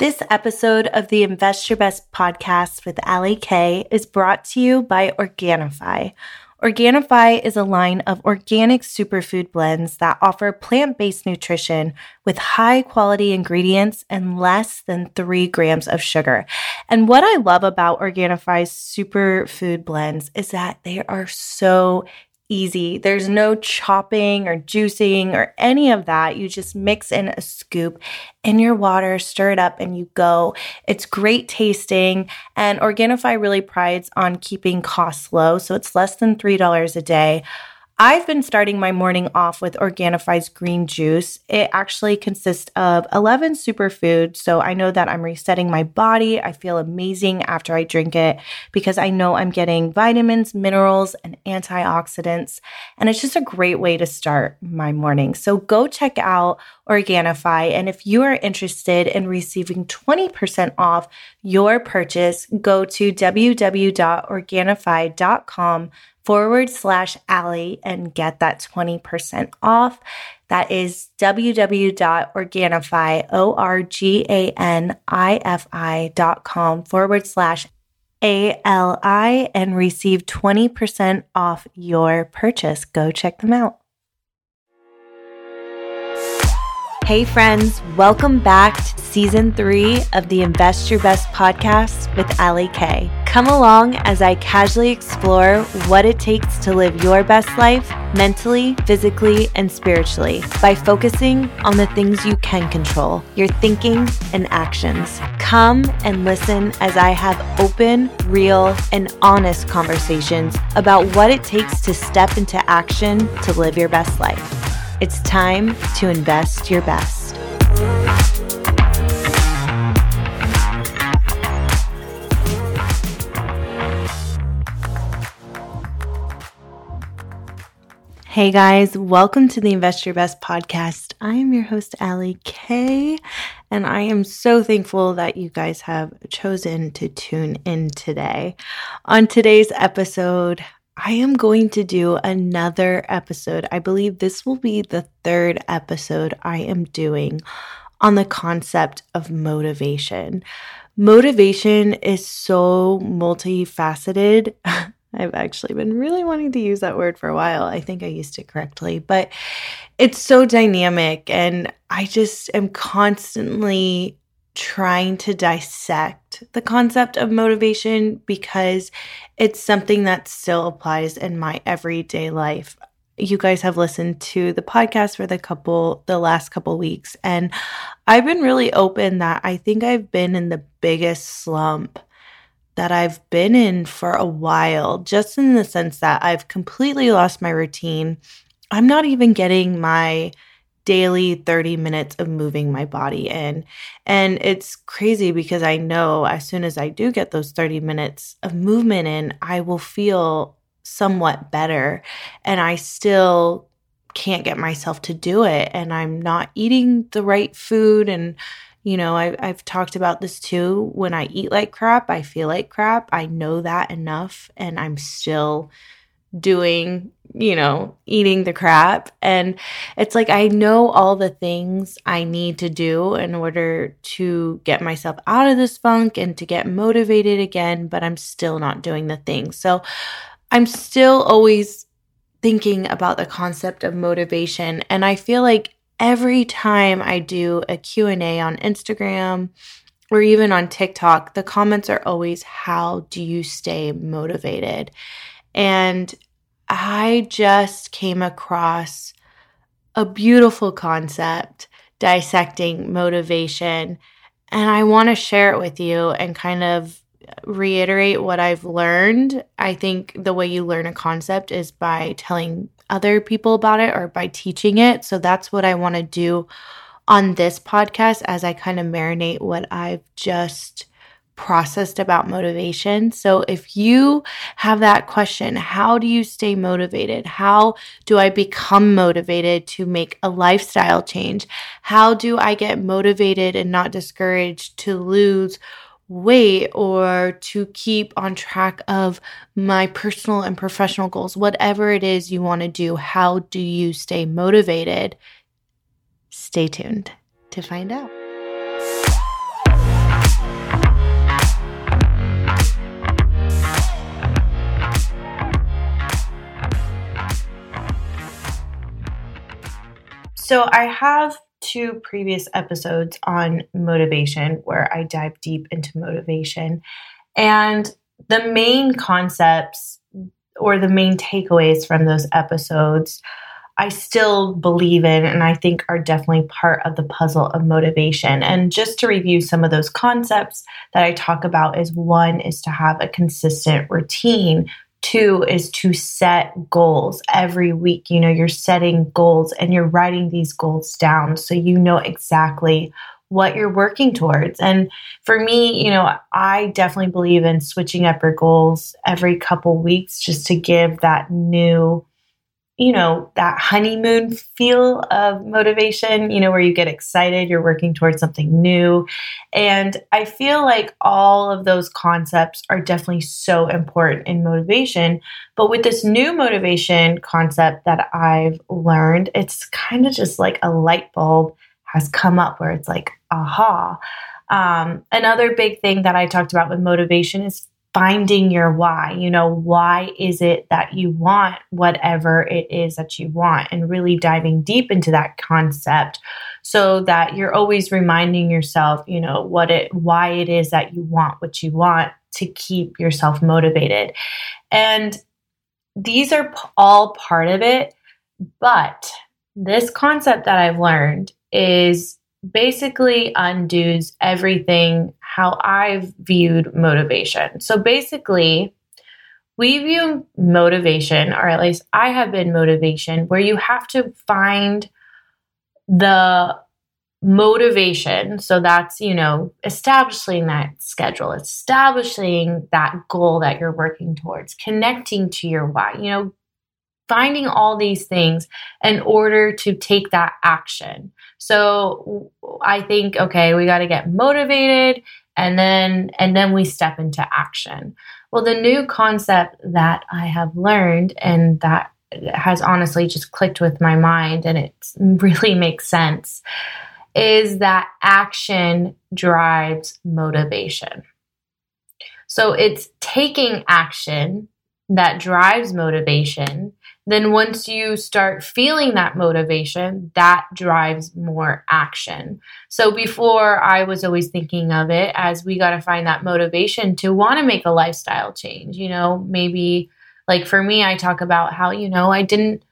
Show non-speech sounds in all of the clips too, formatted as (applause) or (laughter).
This episode of the Invest Your Best podcast with Ali Kay is brought to you by Organifi. Organifi is a line of organic superfood blends that offer plant based nutrition with high quality ingredients and less than three grams of sugar. And what I love about Organifi's superfood blends is that they are so easy. There's no chopping or juicing or any of that. You just mix in a scoop in your water, stir it up, and you go. It's great tasting. And Organifi really prides on keeping costs low. So it's less than $3 a day. I've been starting my morning off with Organifi's green juice. It actually consists of 11 superfoods. So I know that I'm resetting my body. I feel amazing after I drink it because I know I'm getting vitamins, minerals, and antioxidants. And it's just a great way to start my morning. So go check out Organifi. And if you are interested in receiving 20% off your purchase, go to www.organifi.com forward slash Ali and get that 20% off. That is www.organifi, O-R-G-A-N-I-F-I dot com forward slash A-L-I and receive 20% off your purchase. Go check them out. Hey, friends, welcome back to season three of the Invest Your Best podcast with Ali Kay. Come along as I casually explore what it takes to live your best life mentally, physically, and spiritually by focusing on the things you can control your thinking and actions. Come and listen as I have open, real, and honest conversations about what it takes to step into action to live your best life. It's time to invest your best. Hey guys, welcome to the Invest Your Best podcast. I am your host, Ali Kay, and I am so thankful that you guys have chosen to tune in today. On today's episode, I am going to do another episode. I believe this will be the third episode I am doing on the concept of motivation. Motivation is so multifaceted. (laughs) I've actually been really wanting to use that word for a while. I think I used it correctly, but it's so dynamic. And I just am constantly trying to dissect the concept of motivation because it's something that still applies in my everyday life. You guys have listened to the podcast for the couple the last couple weeks and I've been really open that I think I've been in the biggest slump that I've been in for a while just in the sense that I've completely lost my routine. I'm not even getting my daily 30 minutes of moving my body in. And it's crazy because I know as soon as I do get those 30 minutes of movement in, I will feel somewhat better. And I still can't get myself to do it. And I'm not eating the right food. And, you know, I, I've talked about this too. When I eat like crap, I feel like crap. I know that enough. And I'm still doing, you know, eating the crap. And it's like I know all the things I need to do in order to get myself out of this funk and to get motivated again, but I'm still not doing the things. So I'm still always thinking about the concept of motivation and I feel like every time I do a Q&A on Instagram or even on TikTok, the comments are always how do you stay motivated? And I just came across a beautiful concept dissecting motivation. And I want to share it with you and kind of reiterate what I've learned. I think the way you learn a concept is by telling other people about it or by teaching it. So that's what I want to do on this podcast as I kind of marinate what I've just processed about motivation. So if you have that question, how do you stay motivated? How do I become motivated to make a lifestyle change? How do I get motivated and not discouraged to lose weight or to keep on track of my personal and professional goals? Whatever it is you want to do, how do you stay motivated? Stay tuned to find out. So I have two previous episodes on motivation where I dive deep into motivation. And the main concepts or the main takeaways from those episodes I still believe in and I think are definitely part of the puzzle of motivation. And just to review some of those concepts that I talk about is one is to have a consistent routine. Two is to set goals every week. You know, you're setting goals and you're writing these goals down so you know exactly what you're working towards. And for me, you know, I definitely believe in switching up your goals every couple weeks just to give that new you know, that honeymoon feel of motivation, you know, where you get excited, you're working towards something new. And I feel like all of those concepts are definitely so important in motivation. But with this new motivation concept that I've learned, it's kind of just like a light bulb has come up where it's like, aha. Um, another big thing that I talked about with motivation is finding your why. You know, why is it that you want whatever it is that you want and really diving deep into that concept so that you're always reminding yourself, you know, what it why it is that you want what you want to keep yourself motivated. And these are all part of it, but this concept that I've learned is basically undoes everything how I've viewed motivation. So basically, we view motivation, or at least I have been motivation, where you have to find the motivation. So that's, you know, establishing that schedule, establishing that goal that you're working towards, connecting to your why, you know, finding all these things in order to take that action. So I think, okay, we got to get motivated and then and then we step into action. Well, the new concept that I have learned and that has honestly just clicked with my mind and it (laughs) really makes sense is that action drives motivation. So it's taking action that drives motivation then once you start feeling that motivation, that drives more action. So before I was always thinking of it as we got to find that motivation to want to make a lifestyle change. You know, maybe like for me, I talk about how, you know, I didn't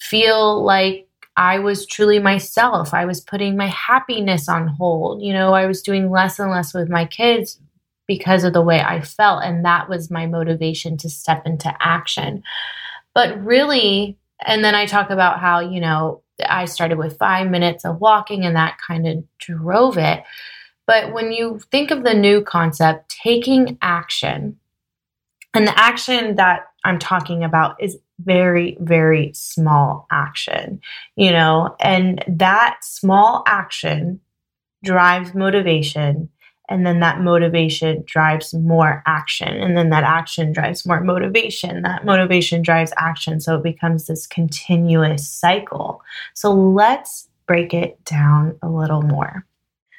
feel like I was truly myself. I was putting my happiness on hold. You know, I was doing less and less with my kids because of the way I felt. And that was my motivation to step into action. But really, and then I talk about how, you know, I started with five minutes of walking and that kind of drove it. But when you think of the new concept, taking action, and the action that I'm talking about is very, very small action, you know, and that small action drives motivation and then that motivation drives more action. And then that action drives more motivation. That motivation drives action. So it becomes this continuous cycle. So let's break it down a little more.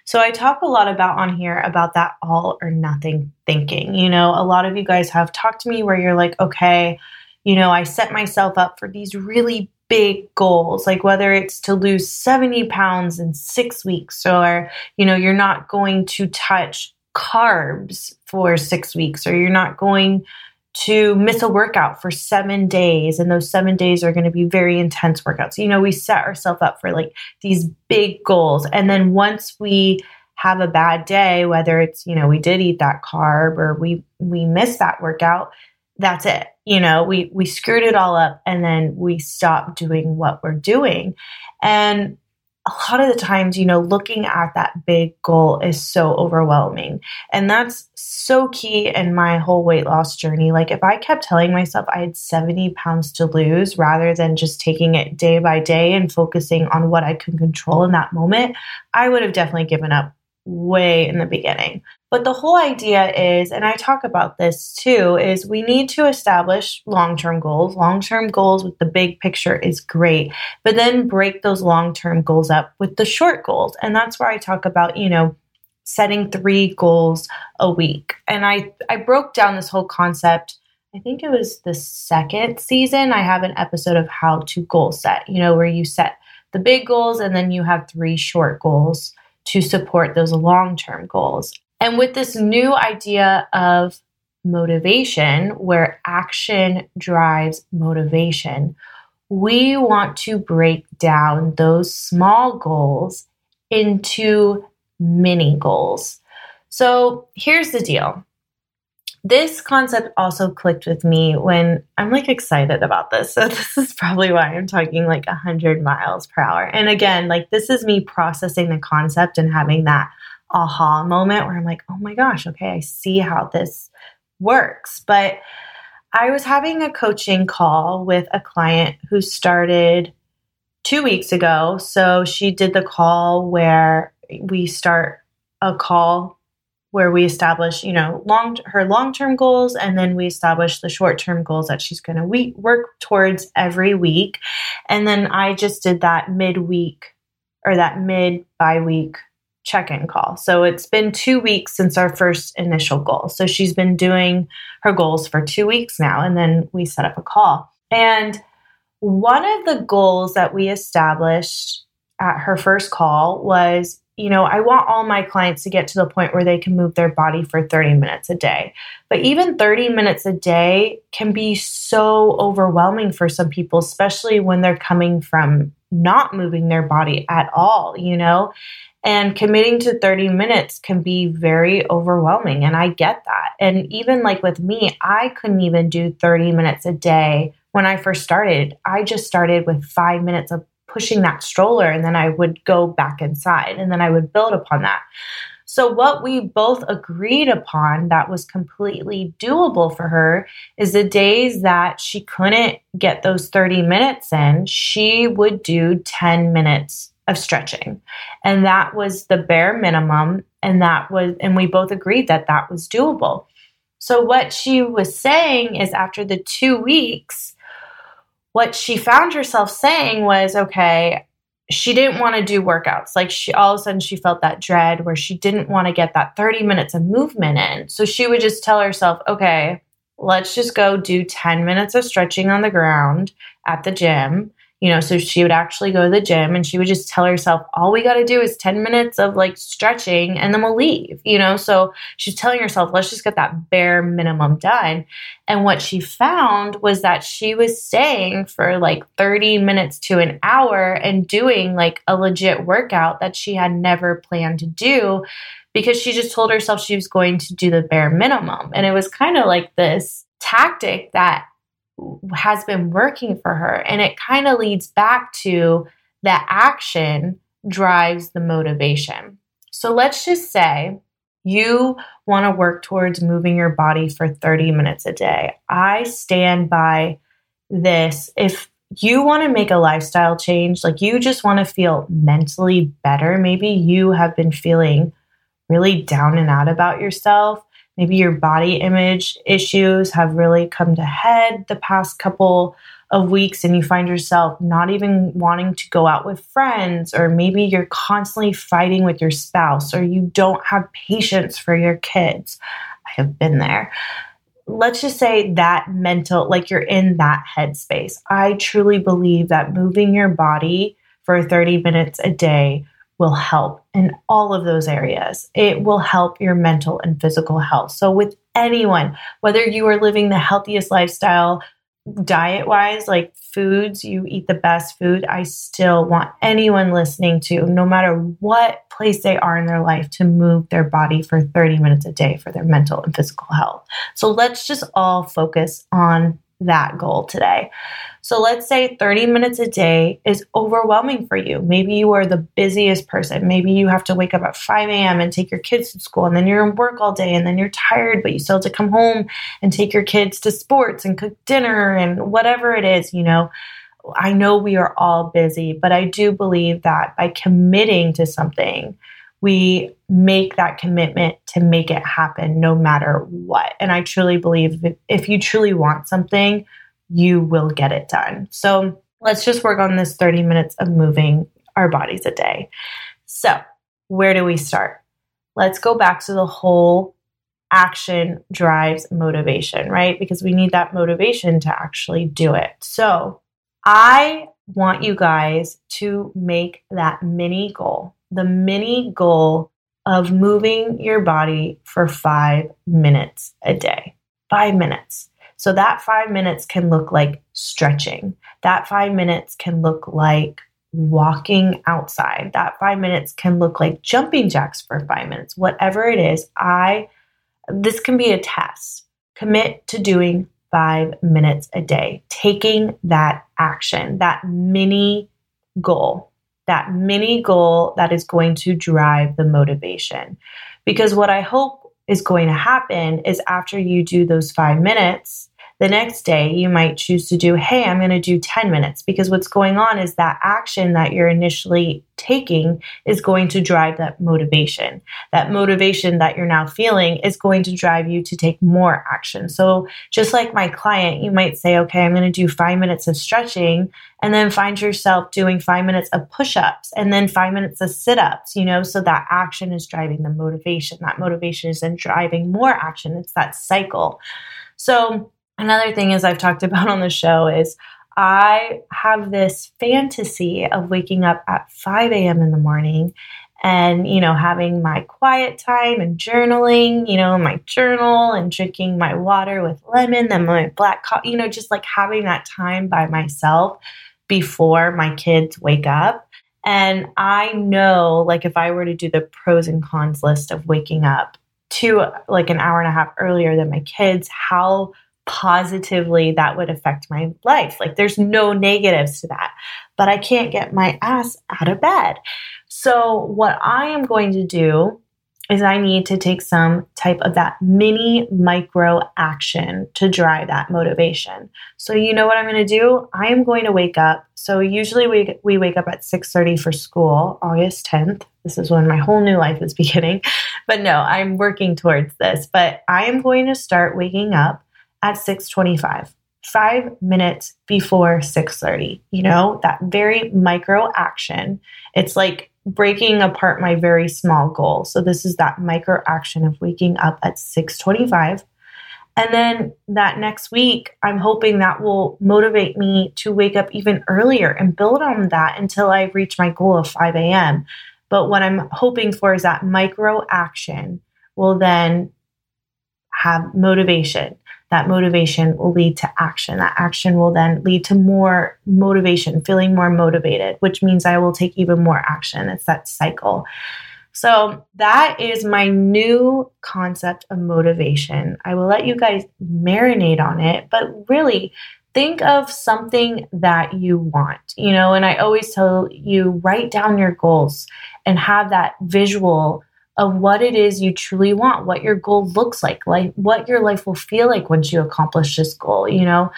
So i talk a lot about on here about that all or nothing thinking. You know a lot of you guys have talked to me where you're like okay you know i set myself up for these really big goals, like whether it's to lose 70 pounds in six weeks or, you know, you're not going to touch carbs for six weeks or you're not going to miss a workout for seven days. And those seven days are going to be very intense workouts. You know we set ourselves up for like these big goals. And then once we have a bad day whether it's you know we did eat that carb or we we missed that workout that's it. You know we we screwed it all up and then we stopped doing what we're doing. And a lot of the times you know looking at that big goal is so overwhelming. And that's so key in my whole weight loss journey. Like if i kept telling myself i had 70 pounds to lose rather than just taking it day by day and focusing on what i can control in that moment i would have definitely given up way in the beginning but the whole idea is, and I talk about this too, is we need to establish long term goals. Long term goals with the big picture is great, but then break those long term goals up with the short goals. And that's where I talk about, you know, setting three goals a week. And I, I broke down this whole concept. I think it was the second season. I have an episode of how to goal set, you know, where you set the big goals, and then you have three short goals to support those long term goals. And with this new idea of motivation, where action drives motivation, we want to break down those small goals into mini goals. So here's the deal. This concept also clicked with me when I'm like excited about this. So (laughs) this is probably why I'm talking like 100 miles per hour. And again, like this is me processing the concept and having that aha moment where I'm like, "Oh my gosh, okay, I see how this works." But I was having a coaching call with a client who started two weeks ago. So she did the call where we start a call where we establish, you know, long her long-term goals and then we establish the short-term goals that she's going to we- work towards every week. And then I just did that mid-week or that mid bi-week check in call. So it's been two weeks since our first initial goal. So she's been doing her goals for two weeks now, and then we set up a call. And one of the goals that we established at her first call was you know, I want all my clients to get to the point where they can move their body for 30 minutes a day. But even 30 minutes a day can be so overwhelming for some people, especially when they're coming from not moving their body at all, you know? And committing to 30 minutes can be very overwhelming. And I get that. And even like with me, I couldn't even do 30 minutes a day when I first started. I just started with five minutes of pushing that stroller and then I would go back inside and then I would build upon that. So, what we both agreed upon that was completely doable for her is the days that she couldn't get those 30 minutes in, she would do 10 minutes of stretching. And that was the bare minimum. And that was, and we both agreed that that was doable. So, what she was saying is after the two weeks, what she found herself saying was, okay, she didn't want to do workouts. Like she all of a sudden she felt that dread where she didn't want to get that 30 minutes of movement in. So she would just tell herself, okay, let's just go do 10 minutes of stretching on the ground at the gym you know so she would actually go to the gym and she would just tell herself all we got to do is 10 minutes of like stretching and then we'll leave you know? So she's telling herself let's just get that bare minimum done and what she found was that she was staying for like 30 minutes to an hour and doing like a legit workout that she had never planned to do because she just told herself she was going to do the bare minimum. And it was kind of like this tactic that has been working for her. And it kind of leads back to that action drives the motivation. So let's just say you want to work towards moving your body for 30 minutes a day. I stand by this. If you want to make a lifestyle change, like you just want to feel mentally better, maybe you have been feeling really down and out about yourself maybe your body image issues have really come to head the past couple of weeks and you find yourself not even wanting to go out with friends or maybe you're constantly fighting with your spouse or you don't have patience for your kids. I have been there. Let's just say that mental like you're in that headspace. I truly believe that moving your body for 30 minutes a day will help in all of those areas. It will help your mental and physical health. So, with anyone, whether you are living the healthiest lifestyle, diet wise, like foods, you eat the best food, I still want anyone listening to, no matter what place they are in their life, to move their body for 30 minutes a day for their mental and physical health. So, let's just all focus on that goal today. So let's say 30 minutes a day is overwhelming for you. Maybe you are the busiest person. Maybe you have to wake up at 5 a.m. and take your kids to school, and then you're in work all day, and then you're tired, but you still have to come home and take your kids to sports and cook dinner and whatever it is, you know. I know we are all busy, but I do believe that by committing to something, we make that commitment to make it happen no matter what. And I truly believe if, you truly want something, you will get it done. So let's just work on this 30 minutes of moving our bodies a day. So, where do we start? Let's go back to the whole action drives motivation, right? Because we need that motivation to actually do it. So, I want you guys to make that mini goal, the mini goal of moving your body for five minutes a day. Five minutes. So that five minutes can look like stretching. That five minutes can look like walking outside. That five minutes can look like jumping jacks for five minutes. Whatever it is, I, this can be a test. Commit to doing five minutes a day, taking that action, that mini goal, that mini goal that is going to drive the motivation. Because what I hope is going to happen is after you do those five minutes, the next day, you might choose to do, hey, I'm going to do 10 minutes because what's going on is that action that you're initially taking is going to drive that motivation. That motivation that you're now feeling is going to drive you to take more action. So, just like my client, you might say, okay, I'm going to do five minutes of stretching and then find yourself doing five minutes of push ups and then five minutes of sit ups, you know, so that action is driving the motivation. That motivation is then driving more action. It's that cycle. So, Another thing is I've talked (laughs) about on the show is I have this fantasy of waking up at 5 a.m. in the morning and, you know, having my quiet time and journaling, you know, my journal and drinking my water with lemon, then my black coffee, you know, just like having that time by myself before my kids wake up. And I know, like, if I were to do the pros and cons list of waking up to like an hour and a half earlier than my kids, how positively that would affect my life. Like there's no negatives to that, but I can't get my ass out of bed. So, what I am going to do is I need to take some type of that mini micro action to drive that motivation. So you know what I'm going to do? I am going to wake up. So usually we we wake up at 6:30 for school, August 10th. This is when my whole new life is (laughs) beginning. But no, I'm working towards this. But I am going to start waking up at 625 five minutes before 6.30 you know that very micro action. It's like breaking apart my very small goal. So this is that micro action of waking up at 6.25 and then that next week i'm hoping that will motivate me to wake up even earlier and build on that until i reach my goal of 5 a.m but what i'm hoping for is that micro action will then have motivation that motivation will lead to action. That action will then lead to more motivation, feeling more motivated, which means I will take even more action. It's that cycle. So, that is my new concept of motivation. I will let you guys marinate on it, but really think of something that you want, you know, and I always tell you write down your goals and have that visual of what it is you truly want, what your goal looks like, like what your life will feel like once you accomplish this goal, you know?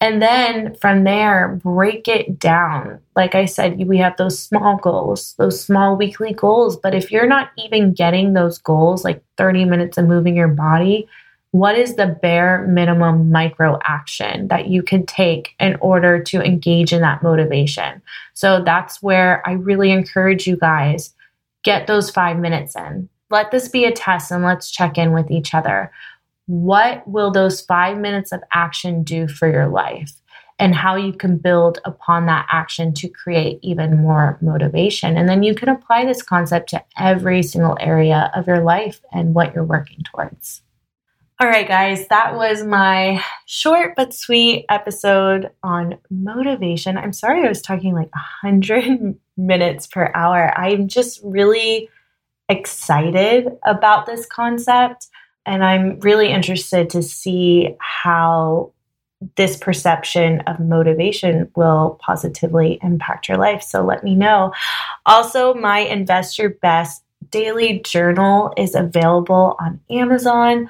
And then from there, break it down. Like I said, we have those small goals, those small weekly goals. But if you're not even getting those goals, like 30 minutes of moving your body, what is the bare minimum micro action that you can take in order to engage in that motivation? So that's where I really encourage you guys get those five minutes in. Let this be a test and let's check in with each other. What will those five minutes of action do for your life? And how you can build upon that action to create even more motivation. And then you can apply this concept to every single area of your life and what you're working towards. All right, guys, that was my short but sweet episode on motivation. I'm sorry I was talking like 100 (laughs) minutes per hour. I'm just really excited about this concept, and I'm really interested to see how this perception of motivation will positively impact your life. So let me know. Also, my Invest Your Best daily journal is available on Amazon.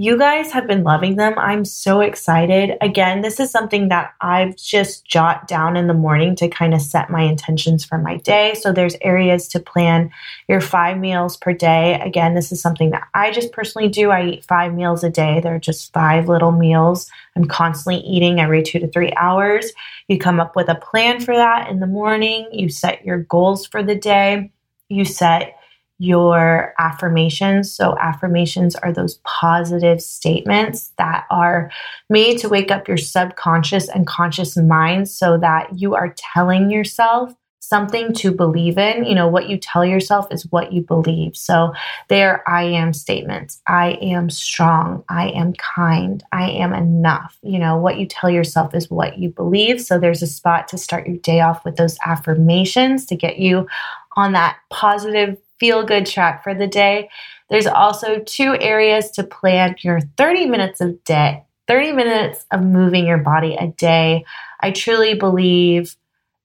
You guys have been loving them. I'm so excited. Again, this is something that I've just jot down in the morning to kind of set my intentions for my day. So there's areas to plan your five meals per day. Again, this is something that I just personally do. I eat five meals a day. They're just five little meals. I'm constantly eating every two to three hours. You come up with a plan for that in the morning. You set your goals for the day. You set your affirmations. So, affirmations are those positive statements that are made to wake up your subconscious and conscious mind so that you are telling yourself something to believe in. You know, what you tell yourself is what you believe. So there I am statements. I am strong. I am kind. I am enough. You know, what you tell yourself is what you believe. So there's a spot to start your day off with those affirmations to get you on that positive feel good track for the day. There's also two areas to plan your 30 minutes of day, 30 minutes of moving your body a day. I truly believe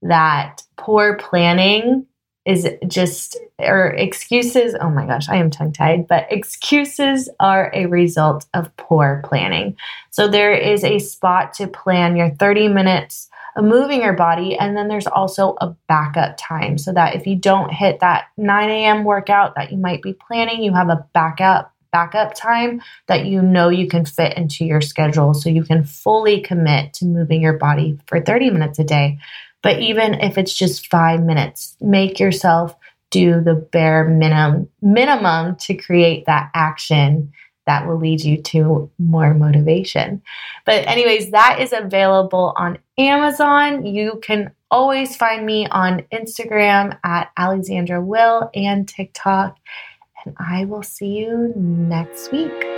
that poor planning is just, or excuses, oh my gosh, I am tongue tied, but excuses are a result of poor planning. So there is a spot to plan your 30 minutes moving your body. And then there's also a backup time so that if you don't hit that 9 a.m. workout that you might be planning, you have a backup backup time that you know you can fit into your schedule so you can fully commit to moving your body for 30 minutes a day but even if it's just five minutes, make yourself do the bare minimum minimum to create that action that will lead you to more motivation. But anyways, that is available on Amazon. You can always find me on Instagram at Alexandra Will and TikTok. And I will see you next week.